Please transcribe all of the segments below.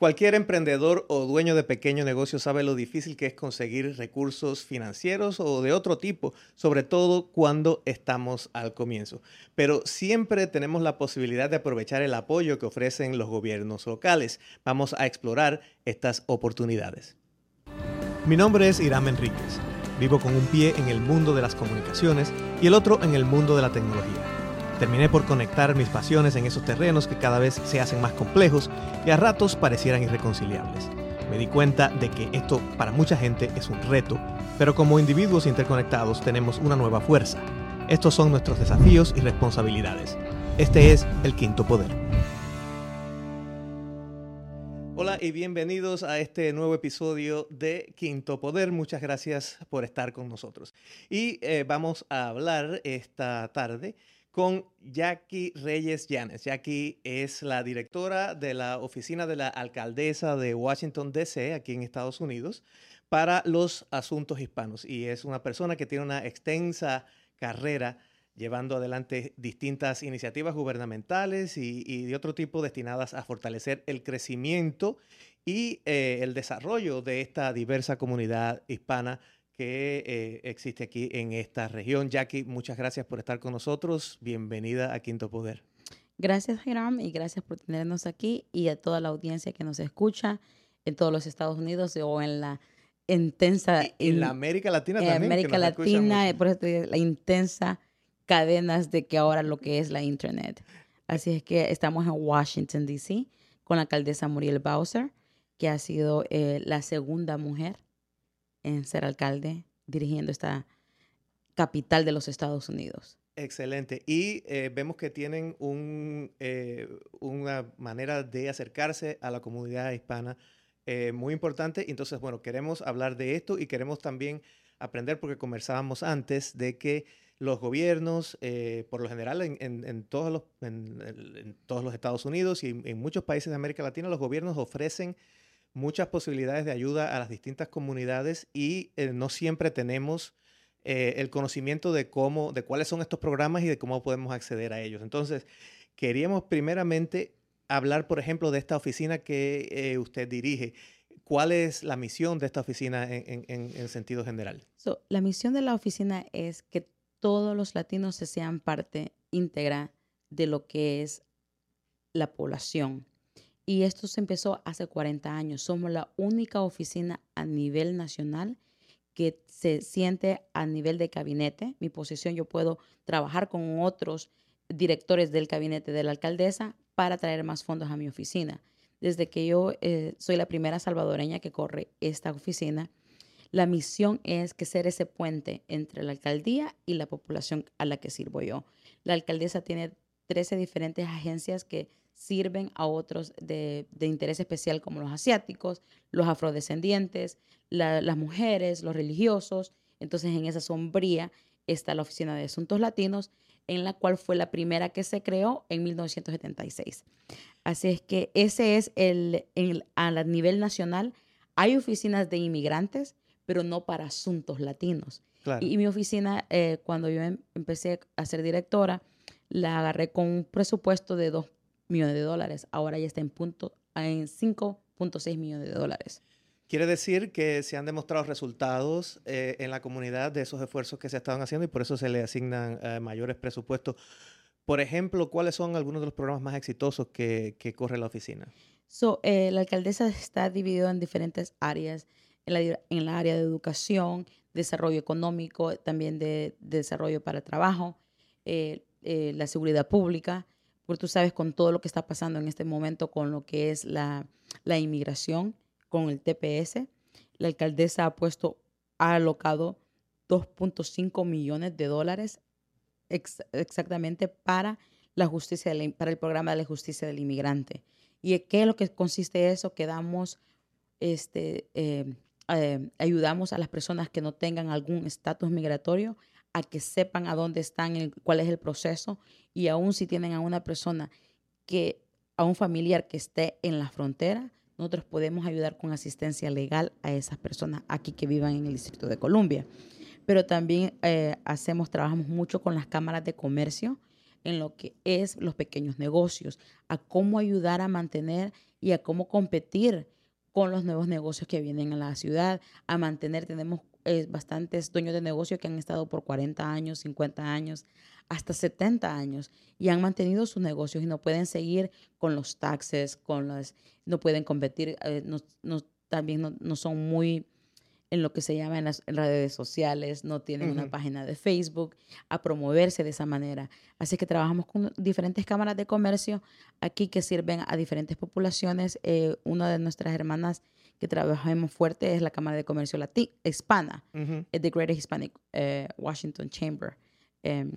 Cualquier emprendedor o dueño de pequeño negocio sabe lo difícil que es conseguir recursos financieros o de otro tipo, sobre todo cuando estamos al comienzo. Pero siempre tenemos la posibilidad de aprovechar el apoyo que ofrecen los gobiernos locales. Vamos a explorar estas oportunidades. Mi nombre es Irán Enríquez. Vivo con un pie en el mundo de las comunicaciones y el otro en el mundo de la tecnología. Terminé por conectar mis pasiones en esos terrenos que cada vez se hacen más complejos y a ratos parecieran irreconciliables. Me di cuenta de que esto para mucha gente es un reto, pero como individuos interconectados tenemos una nueva fuerza. Estos son nuestros desafíos y responsabilidades. Este es el quinto poder. Hola y bienvenidos a este nuevo episodio de Quinto Poder. Muchas gracias por estar con nosotros. Y eh, vamos a hablar esta tarde con Jackie Reyes Llanes. Jackie es la directora de la oficina de la alcaldesa de Washington, D.C., aquí en Estados Unidos, para los asuntos hispanos. Y es una persona que tiene una extensa carrera llevando adelante distintas iniciativas gubernamentales y, de otro tipo destinadas a fortalecer el crecimiento y eh, el desarrollo de esta diversa comunidad hispana que eh, existe aquí en esta región. Jackie, muchas gracias por estar con nosotros. Bienvenida a Quinto Poder. Gracias, Hiram, y gracias por tenernos aquí y a toda la audiencia que nos escucha en todos los Estados Unidos o en la intensa... en, la América Latina también. En América Latina, por eso la intensa cadenas de que ahora lo que es la Internet. Así es que estamos en Washington, D.C., con la alcaldesa Muriel Bowser, que ha sido eh, la segunda mujer en ser alcalde dirigiendo esta capital de los Estados Unidos. Excelente. Y eh, vemos que tienen eh, una manera de acercarse a la comunidad hispana eh, muy importante. Entonces, bueno, queremos hablar de esto y queremos también aprender, porque conversábamos antes, de que los gobiernos, por lo general en, todos los Estados Unidos y en muchos países de América Latina, los gobiernos ofrecen muchas posibilidades de ayuda a las distintas comunidades y eh, no siempre tenemos eh, el conocimiento de cómo, de cuáles son estos programas y de cómo podemos acceder a ellos. Entonces, queríamos primeramente hablar, por ejemplo, de esta oficina que eh, usted dirige. ¿Cuál es la misión de esta oficina en, en, sentido general? la misión de la oficina es que todos los latinos se sean parte íntegra de lo que es la población y esto se empezó hace 40 años. Somos la única oficina a nivel nacional que se siente a nivel de gabinete. Mi posición, yo puedo trabajar con otros directores del gabinete de la alcaldesa para traer más fondos a mi oficina. Desde que yo eh, soy la primera salvadoreña que corre esta oficina, la misión es que ser ese puente entre la alcaldía y la población a la que sirvo yo. La alcaldesa tiene 13 diferentes agencias que sirven a otros de, interés especial como los asiáticos, los afrodescendientes, las mujeres, los religiosos. Entonces en esa sombría está la Oficina de Asuntos Latinos, en la cual fue la primera que se creó en 1976. Así es que ese es el, a nivel nacional. Hay oficinas de inmigrantes, pero no para asuntos latinos. Y, mi oficina, eh, cuando yo em, empecé a ser directora, la agarré con un presupuesto de 2 millones de dólares. Ahora ya está en, punto, en 5.6 millones de dólares. Quiere decir que se han demostrado resultados eh, en la comunidad de esos esfuerzos que se estaban haciendo y por eso se le asignan eh, mayores presupuestos. Por ejemplo, ¿cuáles son algunos de los programas más exitosos que, que corre la oficina? So, eh, la alcaldesa está dividida en diferentes áreas, en la, en la área de educación, desarrollo económico, también de, de desarrollo para trabajo, la seguridad pública, porque tú sabes con todo lo que está pasando en este momento con lo que es la, inmigración, con el TPS, la alcaldesa ha puesto, ha alocado 2.5 millones de dólares exactamente para la justicia, para el programa de la justicia del inmigrante. ¿Y qué es lo que consiste eso? Que damos, este, eh, eh, ayudamos a las personas que no tengan algún estatus migratorio a que sepan a dónde están, cuál es el proceso y aún si tienen a una persona que, a un familiar que esté en la frontera, nosotros podemos ayudar con asistencia legal a esas personas aquí que vivan en el Distrito de Columbia. Pero también eh, hacemos, trabajamos mucho con las cámaras de comercio en lo que es los pequeños negocios, a cómo ayudar a mantener y a cómo competir con los nuevos negocios que vienen a la ciudad, a mantener, tenemos eh, bastantes dueños de negocio que han estado por 40 años, 50 años, hasta 70 años y han mantenido sus negocios y no pueden seguir con los taxes, con las, no pueden competir, eh, no, no, también no, no son muy en lo que se llama en las redes sociales, no tienen una página de Facebook, a promoverse de esa manera. Así que trabajamos con diferentes cámaras de comercio aquí que sirven a diferentes poblaciones. Eh, una de nuestras hermanas que trabajamos fuerte es la Cámara de Comercio Latina, Hispana, uh The Greater Hispanic eh, Washington Chamber, em,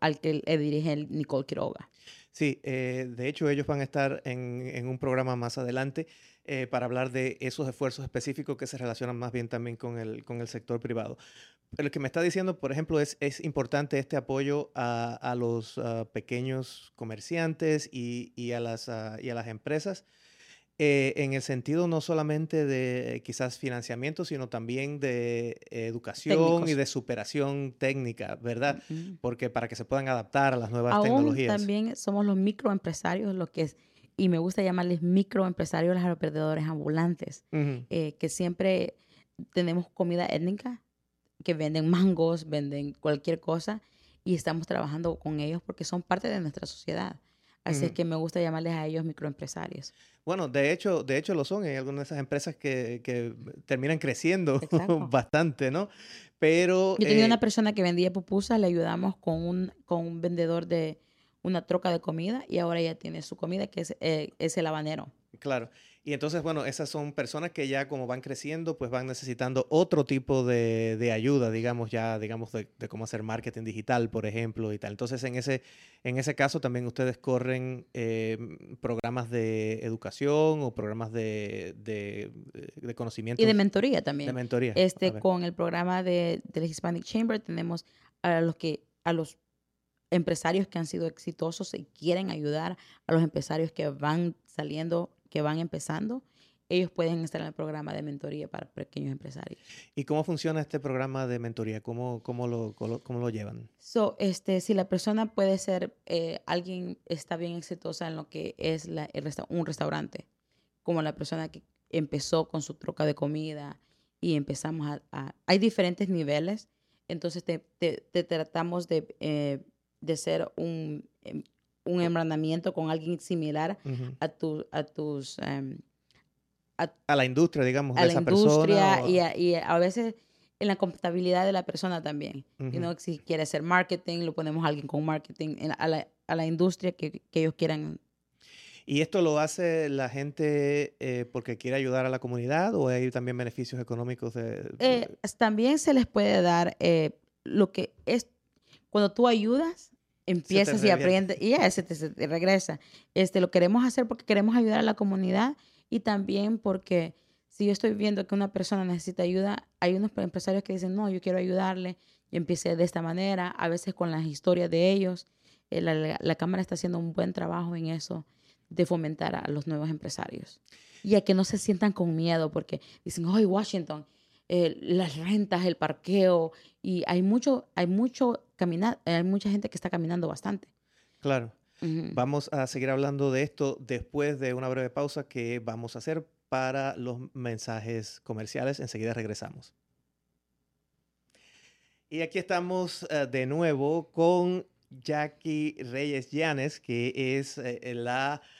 al que le dirige Nicole Quiroga. Sí, eh, de hecho ellos van a estar en, en un programa más adelante eh, para hablar de esos esfuerzos específicos que se relacionan más bien también con el, con el sector privado. Pero lo que me está diciendo, por ejemplo, es, es importante este apoyo a, a los ah, pequeños comerciantes y, y, a las, uh, y a las empresas. Eh, en el sentido no solamente de quizás financiamiento, sino también de educación y de superación técnica, ¿verdad? Porque para que se puedan adaptar a las nuevas Aún tecnologías. También somos los microempresarios, lo que es y me gusta llamarles microempresarios, los agroperadores ambulantes, eh, que siempre tenemos comida étnica, que venden mangos, venden cualquier cosa, y estamos trabajando con ellos porque son parte de nuestra sociedad. Así que me gusta llamarles a ellos microempresarios. Bueno, de hecho, de hecho lo son. Hay algunas de esas empresas que, que terminan creciendo bastante, ¿no? Pero... Yo tenía una eh, persona que vendía pupusas, le ayudamos con un, con un vendedor de, una troca de comida y ahora ya tiene su comida que es, eh, es el habanero. Claro. Y entonces, bueno, esas son personas que ya como van creciendo, pues van necesitando otro tipo de, de ayuda, digamos, ya, digamos, de, de, cómo hacer marketing digital, por ejemplo, y tal. Entonces, en ese, en ese caso también ustedes corren eh, programas de educación o programas de, de, conocimiento. Y de mentoría también. De mentoría. Este, con el programa de, del Hispanic Chamber tenemos a los que, a los empresarios que han sido exitosos y quieren ayudar a los empresarios que van saliendo, que van empezando, ellos pueden estar en el programa de mentoría para pequeños empresarios. ¿Y cómo funciona este programa de mentoría? ¿Cómo, cómo, lo, cómo, lo llevan? So, este, si la persona puede ser, eh, alguien está bien exitosa en lo que es la, un restaurante, como la persona que empezó con su troca de comida y empezamos a... hay diferentes niveles, entonces te, te, tratamos de... Eh, de ser un, em, un embranamiento con alguien similar a, tu, a tus... Em, a, la industria, digamos, a la industria y, a, y, a, veces en la compatibilidad de la persona también. si quiere hacer marketing, lo ponemos a alguien con marketing, a, la, a la industria que, que, ellos quieran. ¿Y esto lo hace la gente eh, porque quiere ayudar a la comunidad o hay también beneficios económicos? De, eh, también se les puede dar eh, lo que es cuando tú ayudas, empiezas y aprendes y ya se te, regresa. Este, lo queremos hacer porque queremos ayudar a la comunidad y también porque si yo estoy viendo que una persona necesita ayuda, hay unos empresarios que dicen, no, yo quiero ayudarle, yo empecé de esta manera, a veces con las historias de ellos. Eh, la, Cámara está haciendo un buen trabajo en eso, de fomentar a los nuevos empresarios. Y a que no se sientan con miedo porque dicen, hoy Washington, eh, las rentas, el parqueo, y hay mucho, hay mucho caminar, hay mucha gente que está caminando bastante. Claro. Vamos a seguir hablando de esto después de una breve pausa que vamos a hacer para los mensajes comerciales. Enseguida regresamos. Y aquí estamos uh, de nuevo con Jackie Reyes Llanes, que es eh, la eh,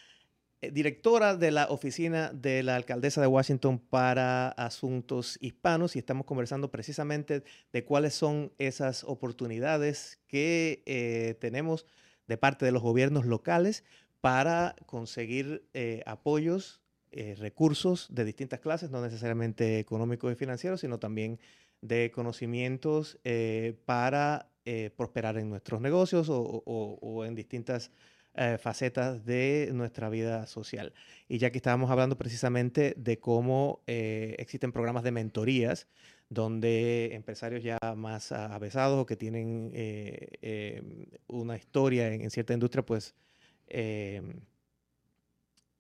directora de la oficina de la alcaldesa de Washington para asuntos hispanos y estamos conversando precisamente de cuáles son esas oportunidades que eh, tenemos de parte de los gobiernos locales para conseguir eh, apoyos, eh, recursos de distintas clases, no necesariamente económicos y financieros, sino también de conocimientos eh, para prosperar en nuestros negocios o en distintas eh, facetas de nuestra vida social. Y ya que estábamos hablando precisamente de cómo eh, existen programas de mentorías, donde empresarios ya más avesados o que tienen eh, una historia en, cierta industria, pues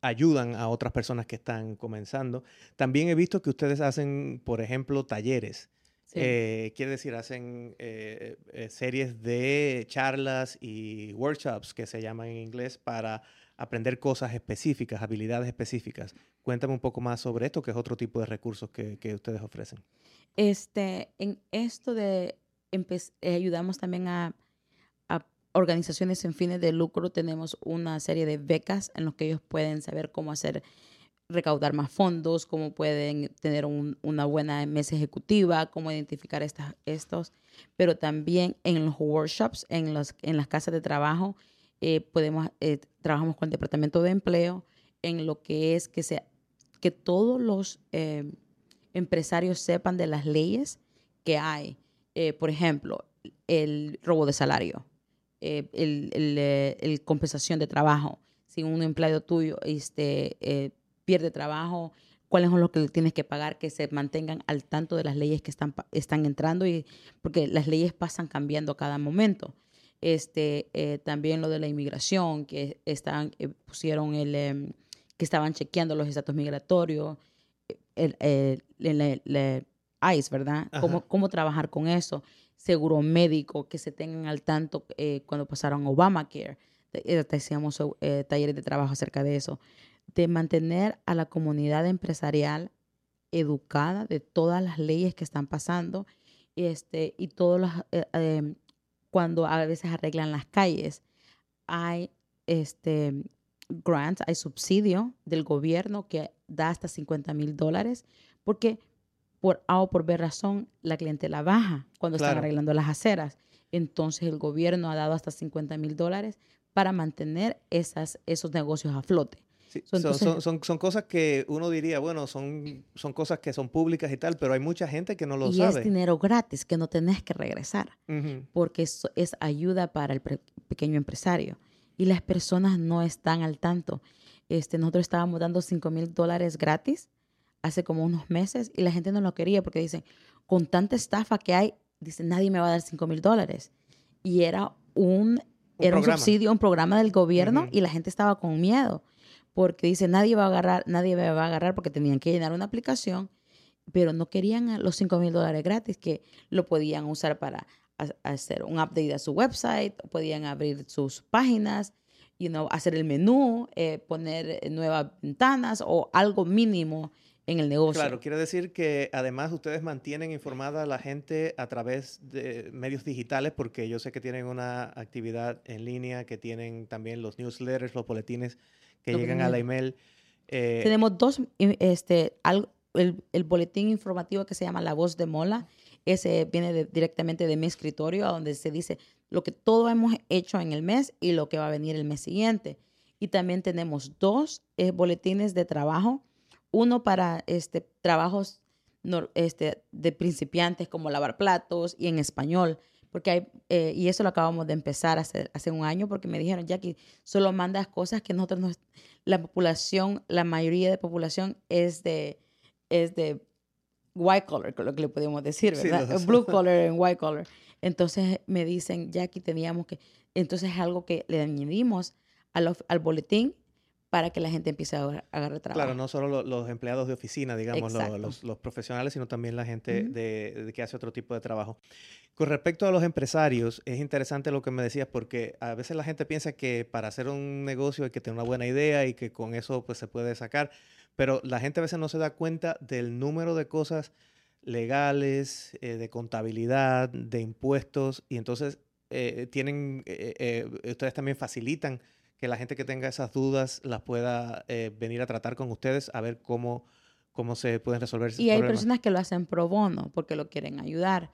ayudan a otras personas que están comenzando. También he visto que ustedes hacen, por ejemplo, talleres Eh, quiere decir, hacen eh, eh, series de charlas y workshops que se llaman en inglés para aprender cosas específicas, habilidades específicas. Cuéntame un poco más sobre esto, que es otro tipo de recursos que, que ustedes ofrecen. Este, en esto de ayudamos también a, a, organizaciones sin fines de lucro. Tenemos una serie de becas en las que ellos pueden saber cómo hacer recaudar más fondos, cómo pueden tener una buena mesa ejecutiva, cómo identificar estas, estos, pero también en los workshops, en, los, en las casas de trabajo, eh, podemos, eh, trabajamos con el Departamento de Empleo en lo que es que, sea, que todos los eh, empresarios sepan de las leyes que hay. por ejemplo, el robo de salario, el, el, el, compensación de trabajo. Si un empleado tuyo este, pierde trabajo, cuáles son los que tienes que pagar, que se mantengan al tanto de las leyes que están, están entrando, y, porque las leyes pasan cambiando a cada momento. Este, eh, también lo de la inmigración, que están, eh, pusieron el, em, que estaban chequeando los estatus migratorios, el, el, ICE, ¿verdad? Cómo, cómo, trabajar con eso. Seguro médico, que se tengan al tanto eh, cuando pasaron Obamacare. Hacíamos talleres de trabajo acerca de eso de mantener a la comunidad empresarial educada de todas las leyes que están pasando este, y todos los, eh, em, cuando a veces arreglan las calles, hay este, grants, hay subsidio del gobierno que da hasta 50 mil dólares, porque por A o por B razón la clientela baja cuando están arreglando las aceras. Entonces el gobierno ha dado hasta 50 mil dólares para mantener esas, esos negocios a flote son, son, son, cosas que uno diría, bueno, son, son cosas que son públicas y tal, pero hay mucha gente que no lo sabe. Y es dinero gratis que no tenés que regresar, porque eso es ayuda para el pequeño empresario. Y las personas no están al tanto. Este, nosotros estábamos dando 5 mil dólares gratis hace como unos meses y la gente no lo quería porque dicen, con tanta estafa que hay, dicen, nadie me va a dar 5 mil dólares. Y era un, era un subsidio, un programa del gobierno y la gente estaba con miedo porque dice nadie va a agarrar, nadie va a agarrar porque tenían que llenar una aplicación, pero no querían los 5 mil dólares gratis que lo podían usar para hacer un update a su website, podían abrir sus páginas, you know, hacer el menú, eh, poner nuevas ventanas o algo mínimo en el negocio. Claro, quiere decir que además ustedes mantienen informada a la gente a través de medios digitales, porque yo sé que tienen una actividad en línea, que tienen también los newsletters, los boletines que llegan a la email. Eh, Tenemos dos, este, el, el, boletín informativo que se llama La Voz de Mola. Ese viene directamente de mi escritorio, donde se dice lo que todo hemos hecho en el mes y lo que va a venir el mes siguiente. Y también tenemos dos eh, boletines de trabajo, uno para este, trabajos este, de principiantes como lavar platos y en español porque hay, eh, y eso lo acabamos de empezar hace, hace un año, porque me dijeron, Jackie, solo mandas cosas que nosotros, no, la población, la mayoría de población es de, es de white collar, lo que le podemos decir, ¿verdad? Blue collar and white collar. Entonces me dicen, Jackie, teníamos que, entonces es algo que le añadimos al, al boletín para que la gente empiece a agarrar trabajo. Claro, no solo los empleados de oficina, digamos, los, los, profesionales, sino también la gente de, que hace otro tipo de trabajo. Con respecto a los empresarios, es interesante lo que me decías porque a veces la gente piensa que para hacer un negocio hay que tener una buena idea y que con eso pues se puede sacar, pero la gente a veces no se da cuenta del número de cosas legales, eh, de contabilidad, de impuestos y entonces eh, tienen, eh, ustedes también facilitan que la gente que tenga esas dudas las pueda venir a tratar con ustedes a ver cómo, cómo se pueden resolver Y hay personas que lo hacen pro bono porque lo quieren ayudar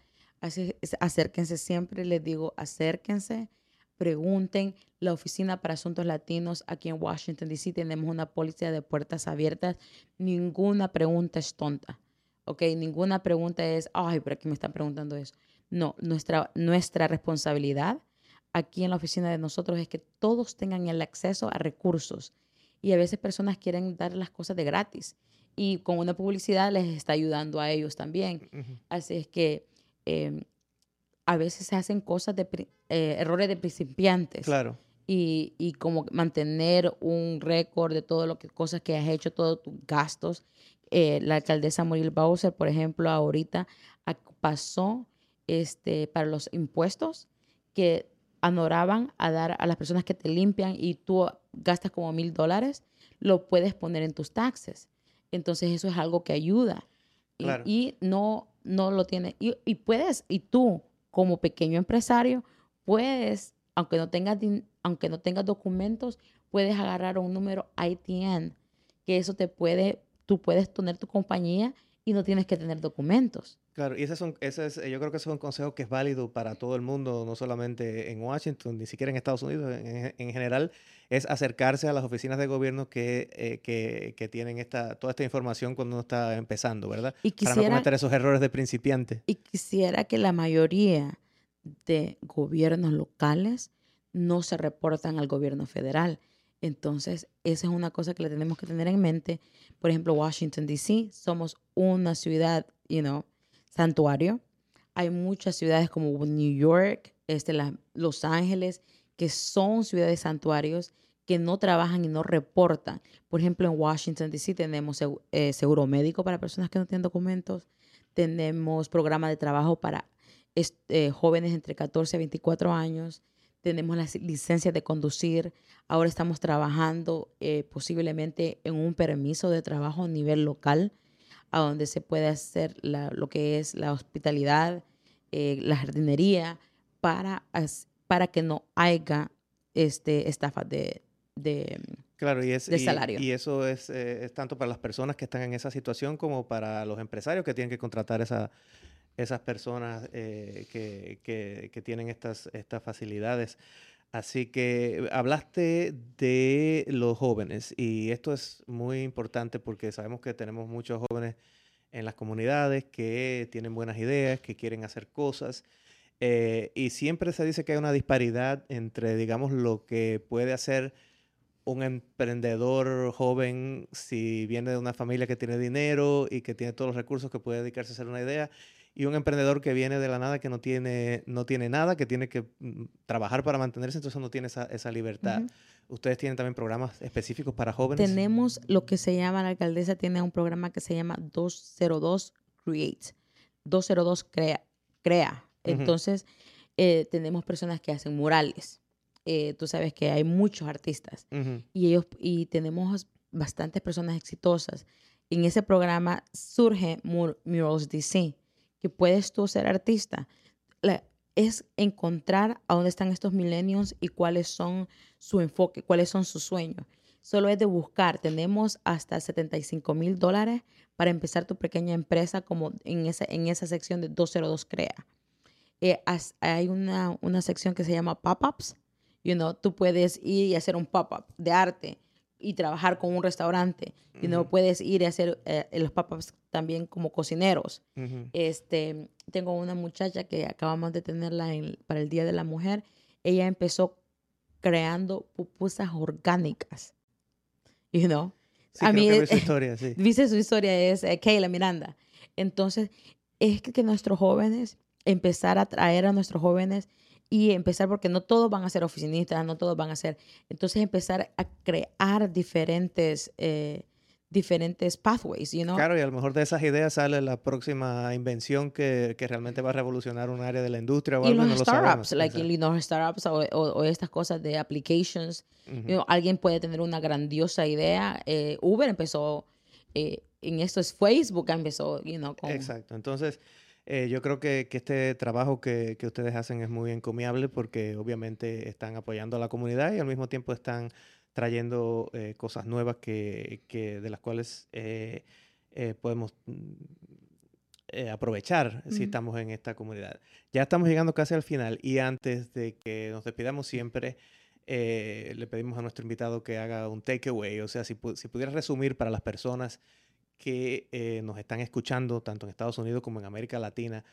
acérquense siempre, les digo, acérquense, pregunten. La Oficina para Asuntos Latinos aquí en Washington, D.C. tenemos una policía de puertas abiertas. Ninguna pregunta es tonta, ¿ok? Ninguna pregunta es, ay, ¿pero qué me están preguntando eso? No, nuestra, nuestra responsabilidad aquí en la oficina de nosotros es que todos tengan el acceso a recursos. Y a veces personas quieren dar las cosas de gratis. Y con una publicidad les está ayudando a ellos también. Así es que Em, a veces se hacen cosas de eh, errores de principiantes. Claro. y, y como mantener un récord de todo lo que cosas que has hecho, todos tus gastos. Eh, la alcaldesa Muriel Bowser, por ejemplo, ahorita pasó este, para los impuestos que anoraban a dar a las personas que te limpian y tú gastas como mil dólares, lo puedes poner en tus taxes. Entonces eso es algo que ayuda. Y, no, no lo tiene. Y, y, puedes, y tú como pequeño empresario, puedes, aunque no tengas, aunque no tengas documentos, puedes agarrar un número ITN, que eso te puede, tú puedes tener tu compañía y no tienes que tener documentos. Claro, y ese es, un, ese es, yo creo que ese es un consejo que es válido para todo el mundo, no solamente en Washington, ni siquiera en Estados Unidos, en, general, es acercarse a las oficinas de gobierno que, eh, que, que, tienen esta, toda esta información cuando uno está empezando, ¿verdad? Y para no cometer esos errores de principiante. Y quisiera que la mayoría de gobiernos locales no se reportan al gobierno federal. Entonces, esa es una cosa que le tenemos que tener en mente. Por ejemplo, Washington, D.C., somos una ciudad, you know, santuario. Hay muchas ciudades como New York, este, Los Ángeles, que son ciudades santuarios que no trabajan y no reportan. Por ejemplo, en Washington, D.C. tenemos eh, seguro médico para personas que no tienen documentos, tenemos programa de trabajo para eh, jóvenes entre 14 y 24 años, tenemos las licencias de conducir, ahora estamos trabajando eh, posiblemente en un permiso de trabajo a nivel local a donde se puede hacer lo que es la hospitalidad, eh, la jardinería, para, para que no haya este, estafa de, de, claro, y es, salario. Y, eso es, eh, es, tanto para las personas que están en esa situación como para los empresarios que tienen que contratar esa, esas personas eh, que, que, tienen estas, estas facilidades. Así que hablaste de los jóvenes y esto es muy importante porque sabemos que tenemos muchos jóvenes en las comunidades que tienen buenas ideas, que quieren hacer cosas eh, y siempre se dice que hay una disparidad entre, digamos, lo que puede hacer un emprendedor joven si viene de una familia que tiene dinero y que tiene todos los recursos que puede dedicarse a hacer una idea y un emprendedor que viene de la nada, que no tiene, no tiene nada, que tiene que mm, trabajar para mantenerse, entonces no tiene esa, esa libertad. ¿Ustedes tienen también programas específicos para jóvenes? Tenemos lo que se llama, la alcaldesa tiene un programa que se llama 202 Create. 202 Crea. crea. Entonces, eh, tenemos personas que hacen murales. Eh, tú sabes que hay muchos artistas y ellos y tenemos bastantes personas exitosas. En ese programa surge Murals DC que puedes tú ser artista. es encontrar a dónde están estos millennials y cuáles son su enfoque, cuáles son sus sueños. Solo es de buscar. Tenemos hasta 75 mil dólares para empezar tu pequeña empresa como en esa, en esa sección de 202 Crea. Eh, hay una, una sección que se llama pop-ups. You know, tú puedes ir y hacer un pop-up de arte y trabajar con un restaurante. Y no puedes ir y hacer eh, los pop-ups también como cocineros. este, tengo una muchacha que acabamos de tenerla para el Día de la Mujer. Ella empezó creando pupusas orgánicas. You know? a mí, su historia, sí. Dice su historia, es eh, Kayla Miranda. Entonces, es que, que nuestros jóvenes, empezar a traer a nuestros jóvenes y empezar, porque no todos van a ser oficinistas, no todos van a ser, entonces empezar a crear diferentes, eh, diferentes pathways, you know? Claro, y a lo mejor de esas ideas sale la próxima invención que, que realmente va a revolucionar un área de la industria o y los startups, like, los startups o, o, estas cosas de applications. alguien puede tener una grandiosa idea. Eh, Uber empezó, eh, en esto es Facebook empezó, you know, con... Exacto, entonces... Eh, yo creo que, que este trabajo que, que, ustedes hacen es muy encomiable porque obviamente están apoyando a la comunidad y al mismo tiempo están trayendo eh, cosas nuevas que, que, de las cuales eh, podemos mm, aprovechar si estamos en esta comunidad. Ya estamos llegando casi al final y antes de que nos despidamos siempre... le pedimos a nuestro invitado que haga un takeaway, o sea, si, si pudiera resumir para las personas que eh, nos están escuchando, tanto en Estados Unidos como en América Latina,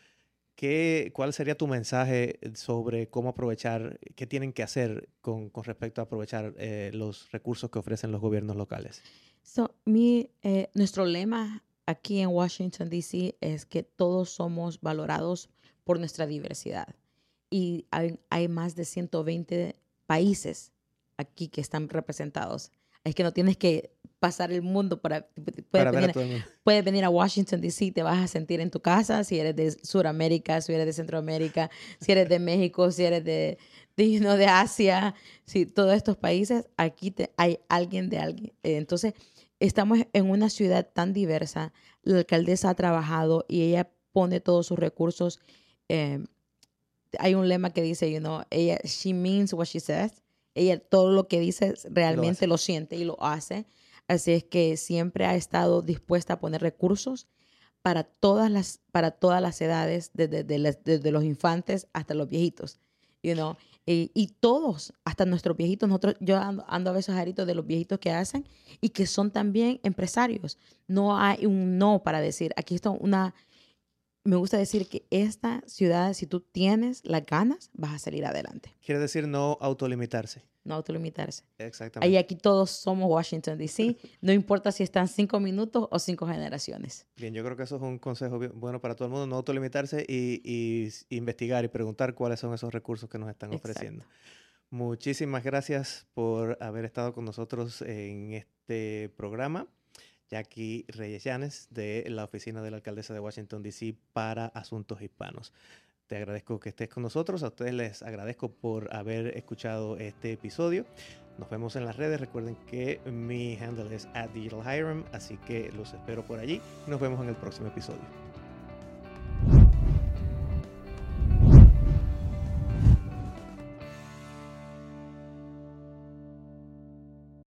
¿qué, ¿cuál sería tu mensaje sobre cómo aprovechar, qué tienen que hacer con, con respecto a aprovechar eh, los recursos que ofrecen los gobiernos locales? So, mi, eh, nuestro lema aquí en Washington, D.C. es que todos somos valorados por nuestra diversidad. Y hay, hay más de 120 países aquí que están representados. Es que no tienes que pasar el mundo para... Puedes, Para venir, a el puedes venir a Washington, D.C., te vas a sentir en tu casa, si eres de Sudamérica, si eres de Centroamérica, si eres de México, si eres de, de, you know, de Asia, si todos estos países, aquí te, hay alguien de alguien. Eh, Entonces, estamos en una ciudad tan diversa, la alcaldesa ha trabajado y ella pone todos sus recursos. eh, hay un lema que dice, you know, ella, she means what she says. Ella todo lo que dice realmente hace. lo, siente y lo hace. Así es que siempre ha estado dispuesta a poner recursos para todas las, para todas las edades, desde, desde los infantes hasta los viejitos. You know? y, y todos, hasta nuestros viejitos, nosotros, yo ando, ando a veces jaritos de los viejitos que hacen y que son también empresarios. No hay un no para decir, aquí está una, me gusta decir que esta ciudad, si tú tienes las ganas, vas a salir adelante, Quiere decir no autolimitarse. No autolimitarse. Exactamente. Ahí aquí todos somos Washington, D.C., no importa si están cinco minutos o cinco generaciones. Bien, yo creo que eso es un consejo bien- bueno para todo el mundo, no autolimitarse y, y investigar y preguntar cuáles son esos recursos que nos están ofreciendo. Muchísimas gracias por haber estado con nosotros en este programa. Jackie Reyes Llanes, de la Oficina de la Alcaldesa de Washington, D.C. para Asuntos Hispanos. Te agradezco que estés con nosotros. A ustedes les agradezco por haber escuchado este episodio. Nos vemos en las redes. Recuerden que mi handle es at Digital Hiram, así que los espero por allí. Nos vemos en el próximo episodio.